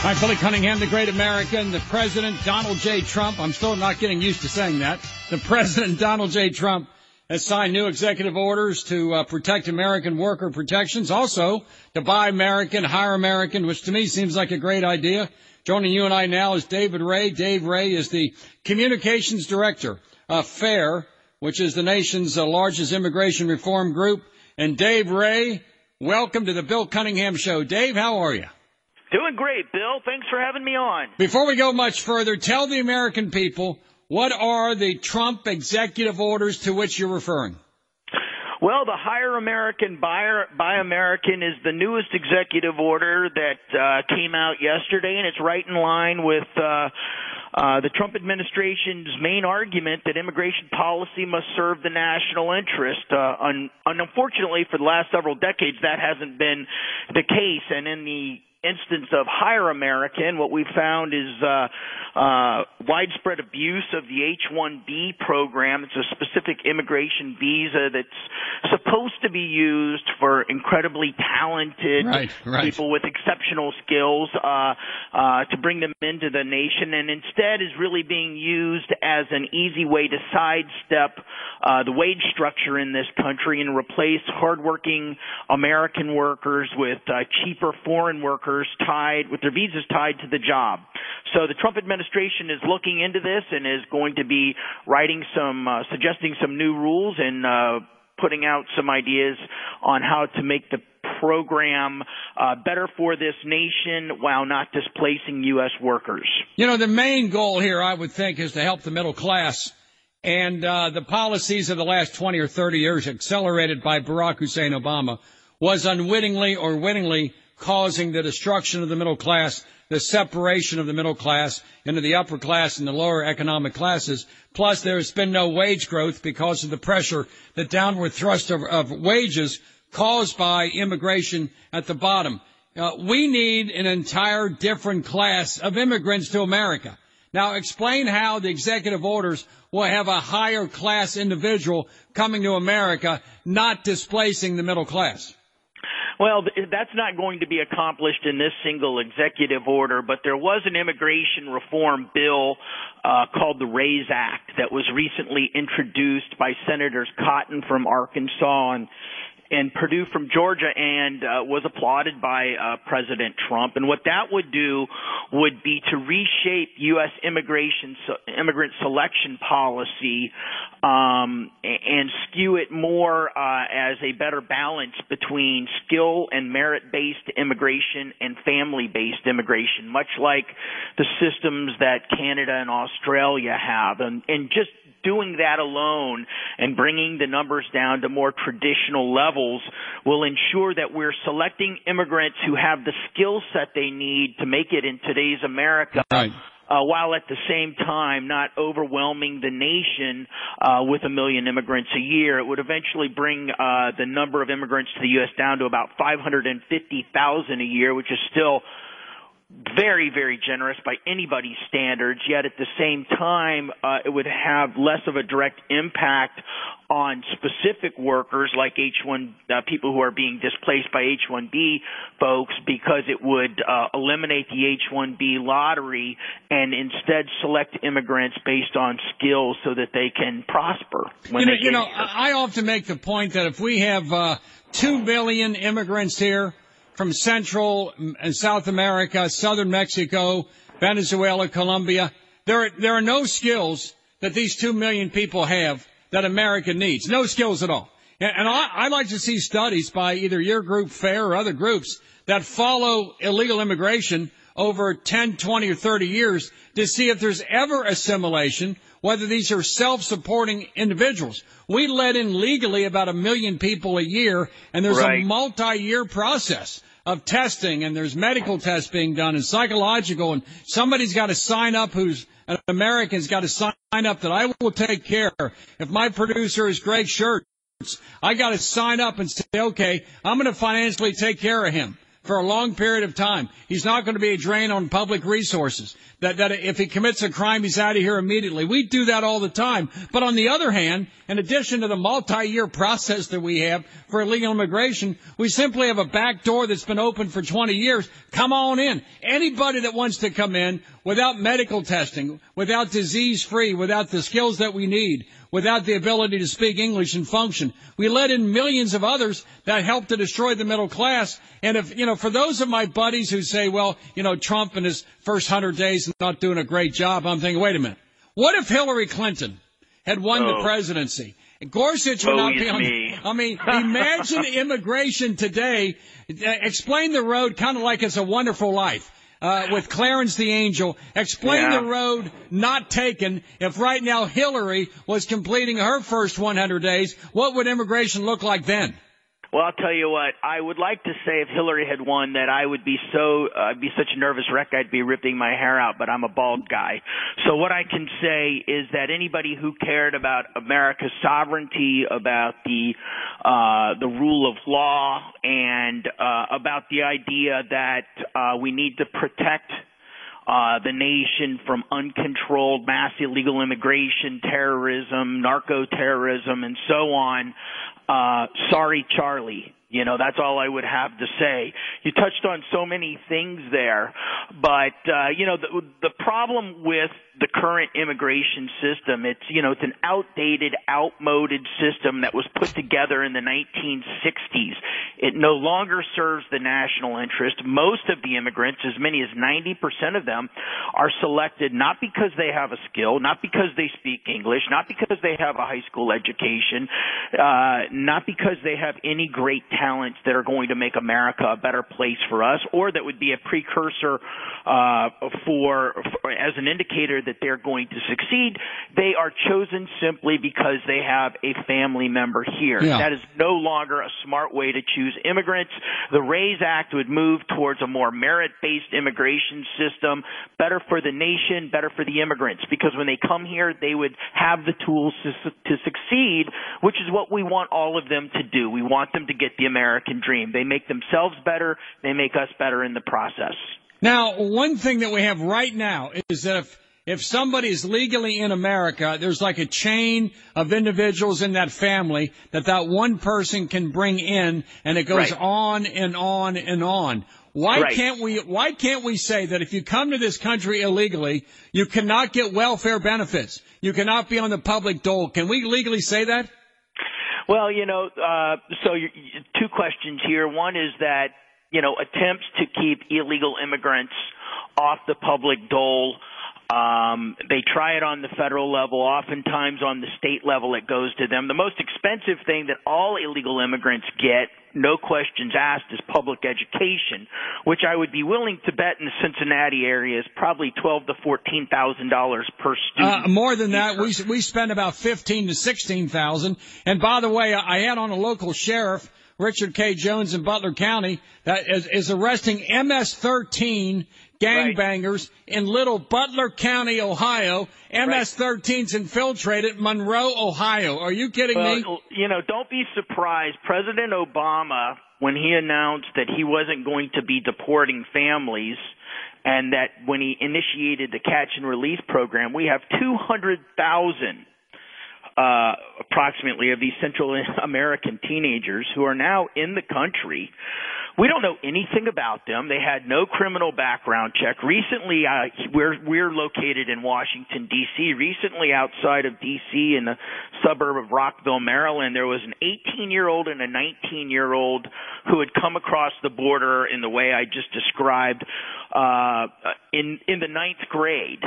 All right, Billy Cunningham, the great American, the President Donald J. Trump. I'm still not getting used to saying that. The President Donald J. Trump has signed new executive orders to uh, protect American worker protections, also to buy American, hire American, which to me seems like a great idea. Joining you and I now is David Ray. Dave Ray is the communications director of FAIR, which is the nation's uh, largest immigration reform group. And Dave Ray, welcome to the Bill Cunningham Show. Dave, how are you? Doing great, Bill. Thanks for having me on. Before we go much further, tell the American people what are the Trump executive orders to which you're referring? Well, the Hire American, Buy, Buy American is the newest executive order that uh, came out yesterday, and it's right in line with uh, uh, the Trump administration's main argument that immigration policy must serve the national interest. Uh, un- unfortunately, for the last several decades, that hasn't been the case, and in the instance of Hire American, what we found is uh, uh, widespread abuse of the H-1B program. It's a specific immigration visa that's supposed to be used for incredibly talented right, right. people with exceptional skills uh, uh, to bring them into the nation, and instead is really being used as an easy way to sidestep uh, the wage structure in this country and replace hardworking American workers with uh, cheaper foreign workers workers tied with their visas tied to the job. So the Trump administration is looking into this and is going to be writing some, uh, suggesting some new rules and uh, putting out some ideas on how to make the program uh, better for this nation while not displacing U.S. workers. You know, the main goal here, I would think, is to help the middle class. And uh, the policies of the last 20 or 30 years, accelerated by Barack Hussein Obama, was unwittingly or wittingly causing the destruction of the middle class, the separation of the middle class into the upper class and the lower economic classes. Plus, there has been no wage growth because of the pressure, the downward thrust of, of wages caused by immigration at the bottom. Uh, we need an entire different class of immigrants to America. Now explain how the executive orders will have a higher class individual coming to America, not displacing the middle class. Well, that's not going to be accomplished in this single executive order, but there was an immigration reform bill uh, called the RAISE Act that was recently introduced by Senators Cotton from Arkansas and and Perdue from Georgia and uh, was applauded by uh, President Trump. And what that would do would be to reshape U.S. immigration so, immigrant selection policy um, and skew it more uh, as a better balance between skill and merit-based immigration and family-based immigration, much like the systems that Canada and Australia have. And, and just doing that alone and bringing the numbers down to more traditional levels will ensure that we're selecting immigrants who have the skill set they need to make it in today's America. Right. Uh, while at the same time not overwhelming the nation uh, with a million immigrants a year. It would eventually bring uh, the number of immigrants to the U.S. down to about 550,000 a year, which is still very, very generous by anybody's standards, yet at the same time, uh, it would have less of a direct impact on specific workers like H1, uh, people who are being displaced by H1B folks because it would uh, eliminate the H1B lottery and instead select immigrants based on skills so that they can prosper. you know, you know I often make the point that if we have uh, two million immigrants here, from Central and South America, Southern Mexico, Venezuela, Colombia. There are, there are no skills that these two million people have that America needs. No skills at all. And, and I, I like to see studies by either your group, FAIR, or other groups that follow illegal immigration over 10, 20, or 30 years to see if there's ever assimilation, whether these are self-supporting individuals. We let in legally about a million people a year, and there's right. a multi-year process of testing and there's medical tests being done and psychological and somebody's got to sign up who's an American's got to sign up that I will take care. If my producer is Greg Schertz, I got to sign up and say, okay, I'm going to financially take care of him for a long period of time. He's not going to be a drain on public resources. That, that if he commits a crime, he's out of here immediately. We do that all the time. But on the other hand, in addition to the multi-year process that we have for illegal immigration, we simply have a back door that's been open for 20 years. Come on in. Anybody that wants to come in without medical testing, without disease free, without the skills that we need, without the ability to speak English and function. We let in millions of others that help to destroy the middle class. And if, you know, for those of my buddies who say, well, you know, Trump and his first hundred days not doing a great job, I'm thinking, wait a minute. What if Hillary Clinton had won oh. the presidency? Gorsuch would not be on. Me. I mean, imagine immigration today. Explain the road kind of like it's a wonderful life uh, with Clarence the Angel. Explain yeah. the road not taken. If right now Hillary was completing her first 100 days, what would immigration look like then? Well, I'll tell you what. I would like to say if Hillary had won that I would be so uh, I'd be such a nervous wreck I'd be ripping my hair out, but I'm a bald guy. So what I can say is that anybody who cared about America's sovereignty, about the uh the rule of law and uh about the idea that uh we need to protect uh, the nation from uncontrolled mass illegal immigration, terrorism, narco terrorism, and so on uh, sorry, Charlie. You know, that's all I would have to say. You touched on so many things there, but uh, you know, the the problem with the current immigration system. It's, you know, it's an outdated, outmoded system that was put together in the 1960s. It no longer serves the national interest. Most of the immigrants, as many as 90% of them, are selected not because they have a skill, not because they speak English, not because they have a high school education, uh, not because they have any great talents that are going to make America a better place for us or that would be a precursor, uh, for, for as an indicator that they're going to succeed. They are chosen simply because they have a family member here. Yeah. That is no longer a smart way to choose immigrants. The RAISE Act would move towards a more merit-based immigration system, better for the nation, better for the immigrants, because when they come here, they would have the tools to, to succeed, which is what we want all of them to do. We want them to get the American dream. They make themselves better. They make us better in the process. Now, one thing that we have right now is that if if somebody's legally in America, there's like a chain of individuals in that family that that one person can bring in and it goes right. on and on and on. Why right. can't we, why can't we say that if you come to this country illegally, you cannot get welfare benefits? You cannot be on the public dole. Can we legally say that? Well, you know, uh, so two questions here. One is that, you know, attempts to keep illegal immigrants off the public dole um, they try it on the federal level. Oftentimes on the state level, it goes to them. The most expensive thing that all illegal immigrants get, no questions asked, is public education, which I would be willing to bet in the Cincinnati area is probably twelve to fourteen thousand dollars per student. Uh, more than that, we we spend about fifteen to sixteen thousand. And by the way, I had on a local sheriff. Richard K. Jones in Butler County that is, is arresting MS-13 gangbangers right. in Little Butler County, Ohio. MS-13's infiltrated Monroe, Ohio. Are you kidding well, me? You know, don't be surprised. President Obama, when he announced that he wasn't going to be deporting families, and that when he initiated the catch and release program, we have 200,000 uh, approximately of these Central American teenagers who are now in the country we don't know anything about them. They had no criminal background check. Recently, uh, we're we're located in Washington D.C. Recently, outside of D.C. in the suburb of Rockville, Maryland, there was an 18-year-old and a 19-year-old who had come across the border in the way I just described uh, in in the ninth grade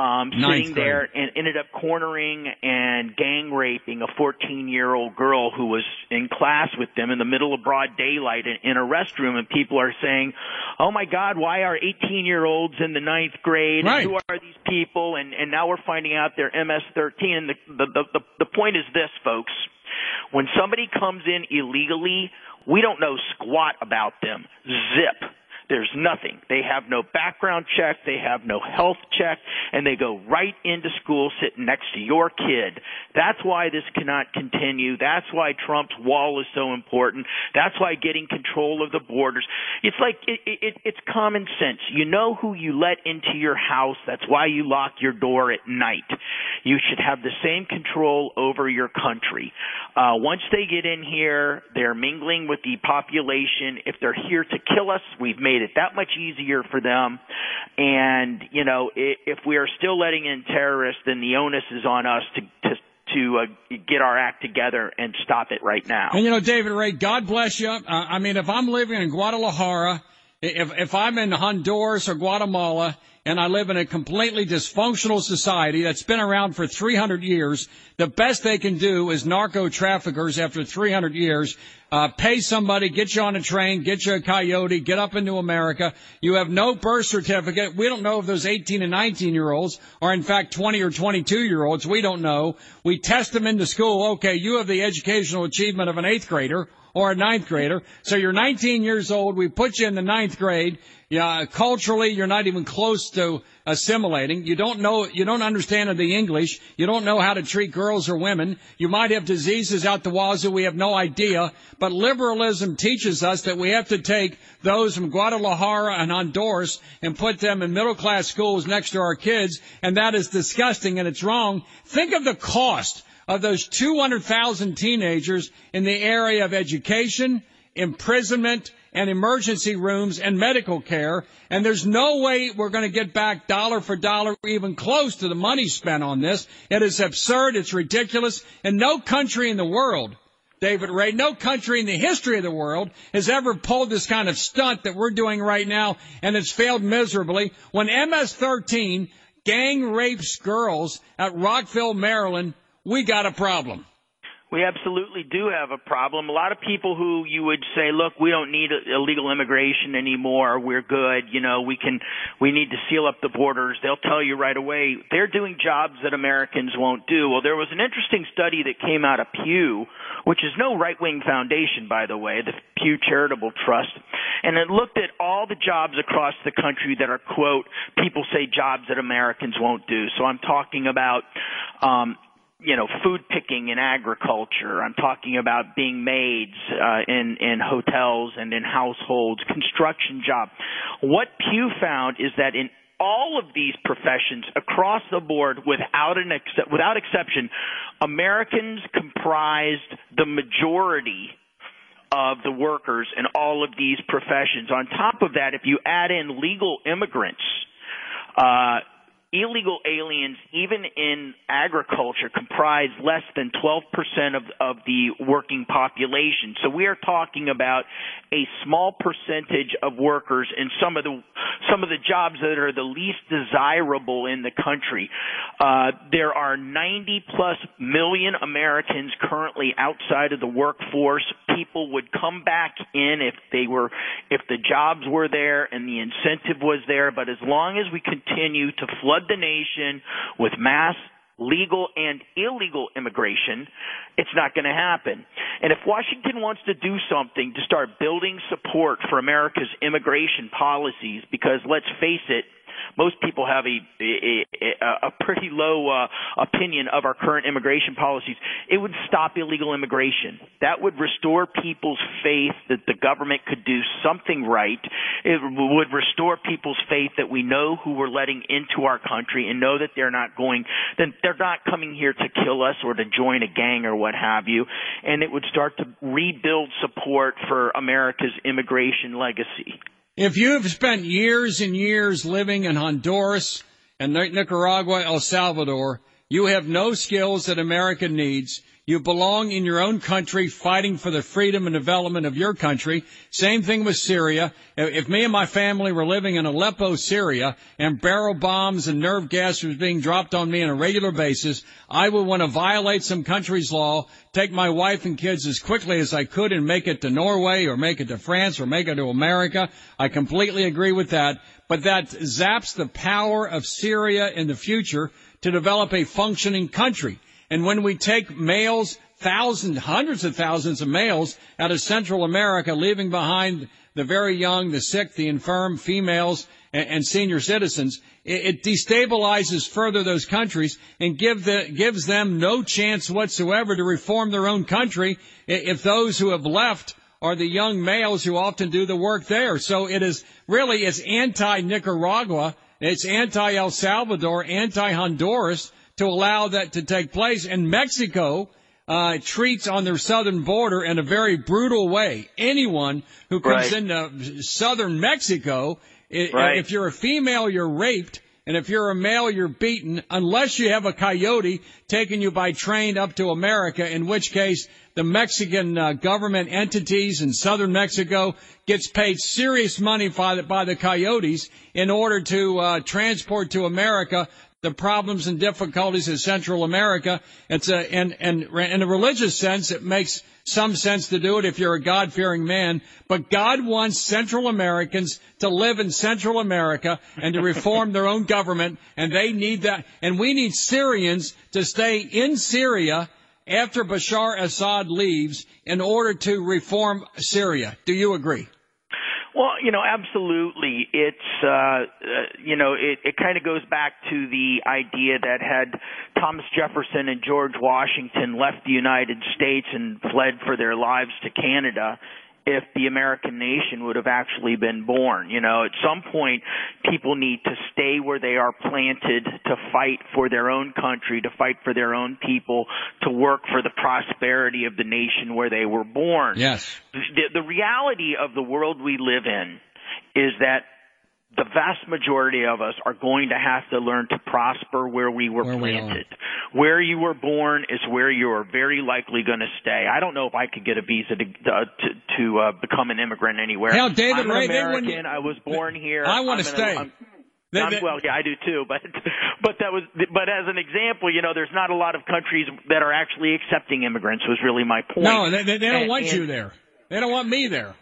um, sitting there and ended up cornering and gang raping a 14 year old girl who was in class with them in the middle of broad daylight in, in a restroom. And people are saying, "Oh my God, why are 18 year olds in the ninth grade? Right. Who are these people?" And and now we're finding out they're MS-13. And the the the, the, the point is this, folks. When somebody comes in illegally, we don't know squat about them. Zip There's nothing. They have no background check. They have no health check and they go right into school sitting next to your kid. That's why this cannot continue. That's why Trump's wall is so important. That's why getting control of the borders. It's like, it, it, it's common sense. You know who you let into your house. That's why you lock your door at night. You should have the same control over your country. Uh, once they get in here, they're mingling with the population. If they're here to kill us, we've made it that much easier for them. And, you know, if we are still letting in terrorists, then the onus is on us to, to to uh, get our act together and stop it right now. And you know, David Ray, God bless you. Uh, I mean, if I'm living in Guadalajara, if if I'm in Honduras or Guatemala, and I live in a completely dysfunctional society that's been around for 300 years. The best they can do is narco traffickers after 300 years uh, pay somebody, get you on a train, get you a coyote, get up into America. You have no birth certificate. We don't know if those 18 and 19 year olds are in fact 20 or 22 year olds. We don't know. We test them into school. Okay, you have the educational achievement of an eighth grader or a ninth grader. So you're 19 years old. We put you in the ninth grade. Yeah, culturally, you're not even close to assimilating. You don't know, you don't understand the English. You don't know how to treat girls or women. You might have diseases out the wazoo. We have no idea. But liberalism teaches us that we have to take those from Guadalajara and Honduras and put them in middle class schools next to our kids. And that is disgusting and it's wrong. Think of the cost of those 200,000 teenagers in the area of education, imprisonment, and emergency rooms and medical care. And there's no way we're going to get back dollar for dollar, even close to the money spent on this. It is absurd. It's ridiculous. And no country in the world, David Ray, no country in the history of the world has ever pulled this kind of stunt that we're doing right now. And it's failed miserably. When MS-13 gang rapes girls at Rockville, Maryland, we got a problem. We absolutely do have a problem. A lot of people who you would say, look, we don't need illegal immigration anymore. We're good. You know, we can, we need to seal up the borders. They'll tell you right away they're doing jobs that Americans won't do. Well, there was an interesting study that came out of Pew, which is no right wing foundation, by the way, the Pew Charitable Trust. And it looked at all the jobs across the country that are, quote, people say jobs that Americans won't do. So I'm talking about, um, you know, food picking in agriculture. I'm talking about being maids uh, in in hotels and in households, construction job. What Pew found is that in all of these professions across the board without an ex- without exception Americans comprised the majority of the workers in all of these professions on top of that if you add in legal immigrants uh illegal aliens, even in agriculture, comprise less than 12% of, of the working population. So we are talking about a small percentage of workers in some of the some of the jobs that are the least desirable in the country. Uh, there are 90 plus million Americans currently outside of the workforce. People would come back in if they were if the jobs were there and the incentive was there. But as long as we continue to flood the nation with mass legal and illegal immigration, it's not going to happen. And if Washington wants to do something to start building support for America's immigration policies, because let's face it, most people have a a, a pretty low uh, opinion of our current immigration policies. It would stop illegal immigration. That would restore people's faith that the government could do something right. It would restore people's faith that we know who we're letting into our country and know that they're not going, then they're not coming here to kill us or to join a gang or what have you. And it would start to rebuild support for America's immigration legacy. If you've spent years and years living in Honduras and Nicaragua, El Salvador, you have no skills that America needs. You belong in your own country fighting for the freedom and development of your country. Same thing with Syria. If me and my family were living in Aleppo, Syria, and barrel bombs and nerve gas was being dropped on me on a regular basis, I would want to violate some country's law, take my wife and kids as quickly as I could and make it to Norway or make it to France or make it to America. I completely agree with that. But that zaps the power of Syria in the future to develop a functioning country. And when we take males thousands, hundreds of thousands of males out of Central America, leaving behind the very young, the sick, the infirm, females, and, and senior citizens. It, it, destabilizes further those countries and give the, gives them no chance whatsoever to reform their own country if those who have left are the young males who often do the work there. So it is really, it's anti-Nicaragua, it's anti-El Salvador, anti-Honduras to allow that to take place. And Mexico, uh, treats on their southern border in a very brutal way. Anyone who comes right. into southern Mexico, right. if you're a female, you're raped. And if you're a male, you're beaten unless you have a coyote taking you by train up to America, in which case the Mexican uh, government entities in southern Mexico gets paid serious money by the, by the coyotes in order to uh, transport to America the problems and difficulties of Central America. It's a, and, and in a religious sense, it makes some sense to do it if you're a God-fearing man, but God wants Central Americans to live in Central America and to reform their own government, and they need that. And we need Syrians to stay in Syria after Bashar Assad leaves in order to reform Syria. Do you agree? Well, you know, absolutely. It's, uh, uh you know, it, it kind of goes back to the idea that had Thomas Jefferson and George Washington left the United States and fled for their lives to Canada, if the American nation would have actually been born. You know, at some point, people need to stay where they are planted to fight for their own country, to fight for their own people, to work for the prosperity of the nation where they were born. Yes. The, the reality of the world we live in is that the vast majority of us are going to have to learn to prosper where we were where planted. We where you were born is where you are very likely going to stay. I don't know if I could get a visa to uh, to, to uh, become an immigrant anywhere. Hell, David I'm Ray, American. I was born here. I want to stay. I'm, I'm, well, yeah, I do too. But but that was but as an example, you know, there's not a lot of countries that are actually accepting immigrants. Was really my point. No, they, they don't and, want and, you there. They don't want me there.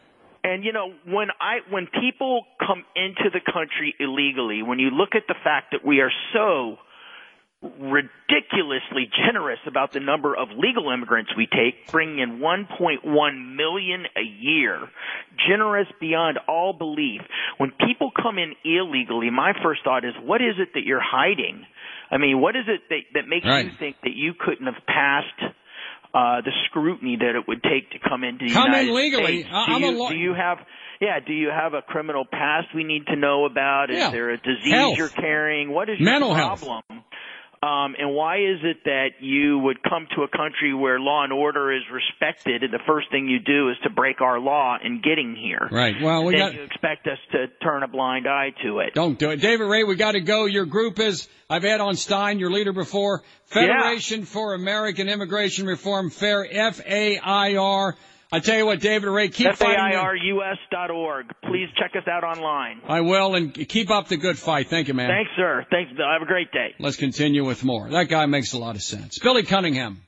And you know, when I when people come into the country illegally, when you look at the fact that we are so ridiculously generous about the number of legal immigrants we take, bringing in 1.1 million a year, generous beyond all belief. When people come in illegally, my first thought is, what is it that you're hiding? I mean, what is it that, that makes right. you think that you couldn't have passed uh, the scrutiny that it would take to come into the come United in legally. States. Do you, lo- do you have yeah, do you have a criminal past we need to know about? Is yeah. there a disease health. you're carrying? What is your Mental problem? Health. Um, and why is it that you would come to a country where law and order is respected, and the first thing you do is to break our law in getting here? Right. Well, we then got. You expect us to turn a blind eye to it. Don't do it, David Ray. We got to go. Your group is. I've had on Stein, your leader before. Federation yeah. for American Immigration Reform, FAIR, F A I R. I tell you what, David Ray, keep FAIRUS.org. Please check us out online. I will, and keep up the good fight. Thank you, man. Thanks, sir. Thanks, Bill. Have a great day. Let's continue with more. That guy makes a lot of sense. Billy Cunningham.